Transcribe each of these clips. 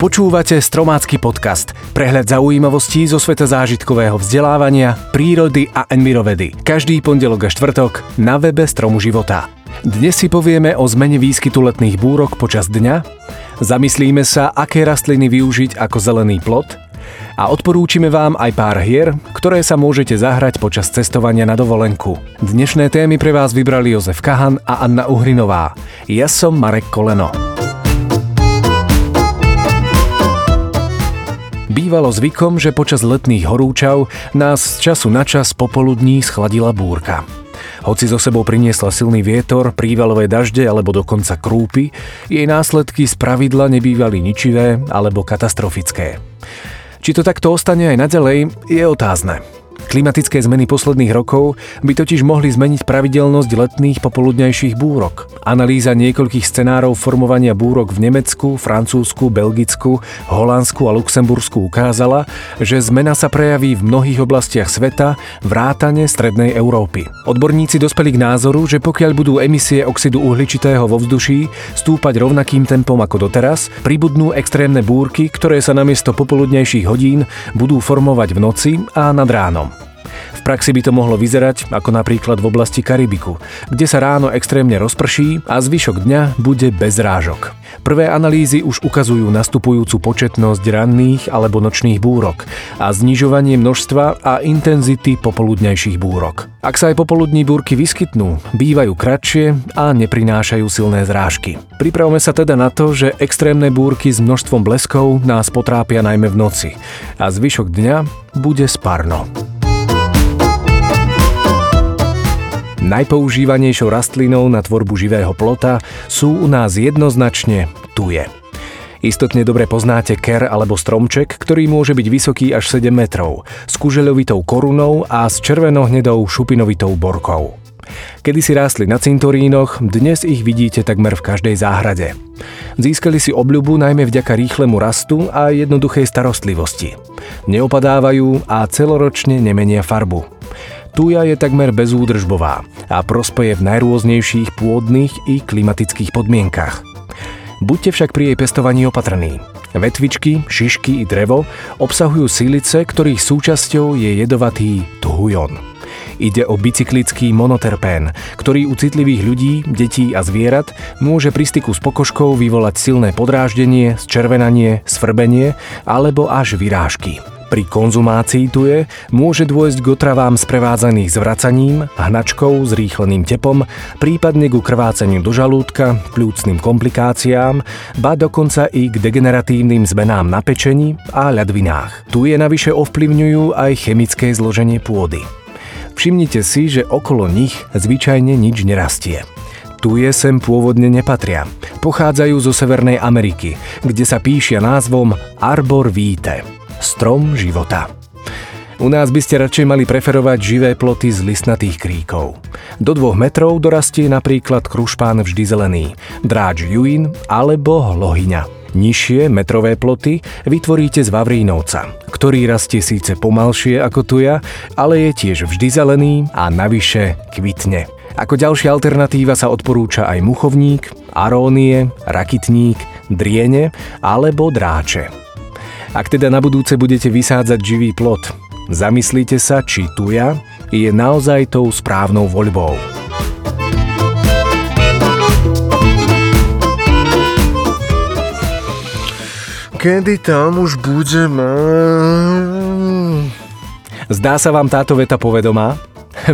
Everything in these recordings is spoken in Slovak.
Počúvate Stromácky podcast, prehľad zaujímavostí zo sveta zážitkového vzdelávania, prírody a envirovedy. Každý pondelok a štvrtok na webe Stromu života. Dnes si povieme o zmene výskytu letných búrok počas dňa, zamyslíme sa, aké rastliny využiť ako zelený plot a odporúčime vám aj pár hier, ktoré sa môžete zahrať počas cestovania na dovolenku. Dnešné témy pre vás vybrali Jozef Kahan a Anna Uhrinová. Ja som Marek Koleno. Bývalo zvykom, že počas letných horúčav nás z času na čas popoludní schladila búrka. Hoci zo sebou priniesla silný vietor, prívalové dažde alebo dokonca krúpy, jej následky z pravidla nebývali ničivé alebo katastrofické. Či to takto ostane aj naďalej, je otázne. Klimatické zmeny posledných rokov by totiž mohli zmeniť pravidelnosť letných popoludňajších búrok. Analýza niekoľkých scenárov formovania búrok v Nemecku, Francúzsku, Belgicku, Holandsku a Luxembursku ukázala, že zmena sa prejaví v mnohých oblastiach sveta, vrátane strednej Európy. Odborníci dospeli k názoru, že pokiaľ budú emisie oxidu uhličitého vo vzduší stúpať rovnakým tempom ako doteraz, pribudnú extrémne búrky, ktoré sa namiesto popoludnejších hodín budú formovať v noci a nad ránom. V praxi by to mohlo vyzerať ako napríklad v oblasti Karibiku, kde sa ráno extrémne rozprší a zvyšok dňa bude bez rážok. Prvé analýzy už ukazujú nastupujúcu početnosť ranných alebo nočných búrok a znižovanie množstva a intenzity popoludnejších búrok. Ak sa aj popoludní búrky vyskytnú, bývajú kratšie a neprinášajú silné zrážky. Pripravme sa teda na to, že extrémne búrky s množstvom bleskov nás potrápia najmä v noci a zvyšok dňa bude spárno. Najpoužívanejšou rastlinou na tvorbu živého plota sú u nás jednoznačne tuje. Istotne dobre poznáte ker alebo stromček, ktorý môže byť vysoký až 7 metrov, s kužeľovitou korunou a s červeno-hnedou šupinovitou borkou. Kedy si rástli na cintorínoch, dnes ich vidíte takmer v každej záhrade. Získali si obľubu najmä vďaka rýchlemu rastu a jednoduchej starostlivosti. Neopadávajú a celoročne nemenia farbu. Tuja je takmer bezúdržbová a prospeje v najrôznejších pôdnych i klimatických podmienkach. Buďte však pri jej pestovaní opatrní. Vetvičky, šišky i drevo obsahujú sílice, ktorých súčasťou je jedovatý tuhujon. Ide o bicyklický monoterpén, ktorý u citlivých ľudí, detí a zvierat môže pri styku s pokožkou vyvolať silné podráždenie, zčervenanie, svrbenie alebo až vyrážky. Pri konzumácii tuje môže dôjsť k otravám sprevádzaných zvracaním, hnačkou, zrýchleným tepom, prípadne ku krváceniu do žalúdka, plúcnym komplikáciám, ba dokonca i k degeneratívnym zmenám na pečení a ľadvinách. Tuje navyše ovplyvňujú aj chemické zloženie pôdy. Všimnite si, že okolo nich zvyčajne nič nerastie. Tuje sem pôvodne nepatria. Pochádzajú zo Severnej Ameriky, kde sa píšia názvom Arbor vitae strom života. U nás by ste radšej mali preferovať živé ploty z listnatých kríkov. Do dvoch metrov dorastie napríklad krušpán vždy zelený, dráč juin alebo hlohyňa. Nižšie metrové ploty vytvoríte z Vavrínovca, ktorý rastie síce pomalšie ako tuja, ale je tiež vždy zelený a navyše kvitne. Ako ďalšia alternatíva sa odporúča aj muchovník, arónie, rakitník, driene alebo dráče. Ak teda na budúce budete vysádzať živý plot, zamyslite sa, či tuja je naozaj tou správnou voľbou. Kedy tam už budeme? Zdá sa vám táto veta povedomá?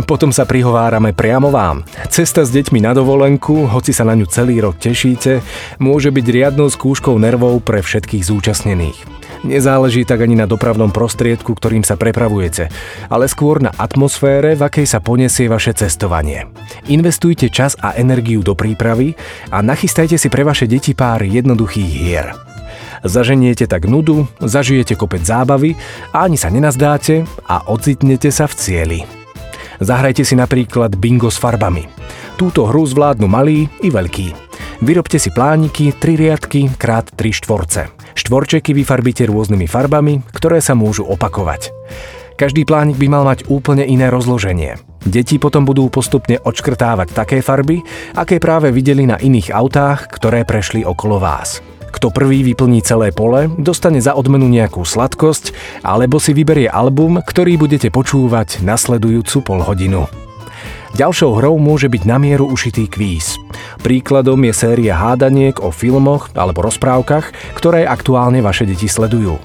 Potom sa prihovárame priamo vám. Cesta s deťmi na dovolenku, hoci sa na ňu celý rok tešíte, môže byť riadnou skúškou nervov pre všetkých zúčastnených. Nezáleží tak ani na dopravnom prostriedku, ktorým sa prepravujete, ale skôr na atmosfére, v akej sa poniesie vaše cestovanie. Investujte čas a energiu do prípravy a nachystajte si pre vaše deti pár jednoduchých hier. Zaženiete tak nudu, zažijete kopec zábavy a ani sa nenazdáte a ocitnete sa v cieli. Zahrajte si napríklad bingo s farbami. Túto hru zvládnu malí i veľkí. Vyrobte si plániky 3 riadky krát 3 štvorce. Štvorčeky vyfarbíte rôznymi farbami, ktoré sa môžu opakovať. Každý plánik by mal mať úplne iné rozloženie. Deti potom budú postupne odškrtávať také farby, aké práve videli na iných autách, ktoré prešli okolo vás. Kto prvý vyplní celé pole, dostane za odmenu nejakú sladkosť, alebo si vyberie album, ktorý budete počúvať nasledujúcu polhodinu. Ďalšou hrou môže byť na mieru ušitý kvíz. Príkladom je séria hádaniek o filmoch alebo rozprávkach, ktoré aktuálne vaše deti sledujú.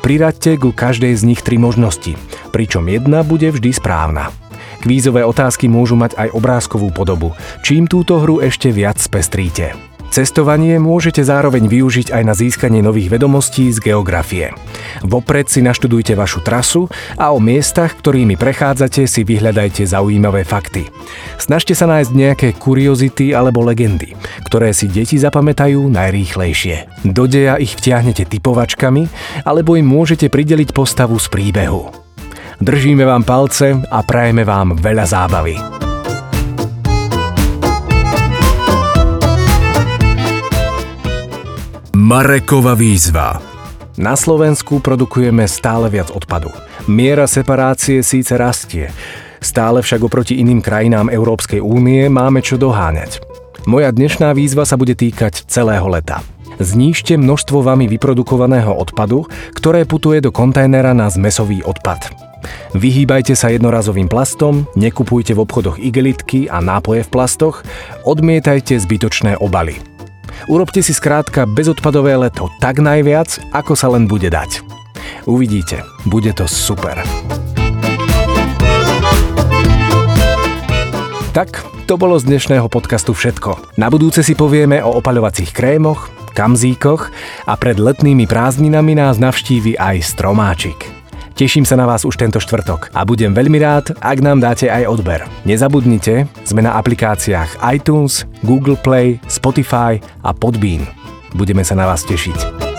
Priraďte ku každej z nich tri možnosti, pričom jedna bude vždy správna. Kvízové otázky môžu mať aj obrázkovú podobu, čím túto hru ešte viac spestríte. Cestovanie môžete zároveň využiť aj na získanie nových vedomostí z geografie. Vopred si naštudujte vašu trasu a o miestach, ktorými prechádzate, si vyhľadajte zaujímavé fakty. Snažte sa nájsť nejaké kuriozity alebo legendy, ktoré si deti zapamätajú najrýchlejšie. Do deja ich vtiahnete typovačkami, alebo im môžete prideliť postavu z príbehu. Držíme vám palce a prajeme vám veľa zábavy. Marekova výzva. Na Slovensku produkujeme stále viac odpadu. Miera separácie síce rastie, stále však oproti iným krajinám Európskej únie máme čo doháňať. Moja dnešná výzva sa bude týkať celého leta. Znížte množstvo vami vyprodukovaného odpadu, ktoré putuje do kontajnera na zmesový odpad. Vyhýbajte sa jednorazovým plastom, nekupujte v obchodoch igelitky a nápoje v plastoch, odmietajte zbytočné obaly. Urobte si skrátka bezodpadové leto tak najviac, ako sa len bude dať. Uvidíte, bude to super. Tak, to bolo z dnešného podcastu všetko. Na budúce si povieme o opaľovacích krémoch, kamzíkoch a pred letnými prázdninami nás navštívi aj stromáčik. Teším sa na vás už tento štvrtok a budem veľmi rád, ak nám dáte aj odber. Nezabudnite, sme na aplikáciách iTunes, Google Play, Spotify a Podbean. Budeme sa na vás tešiť.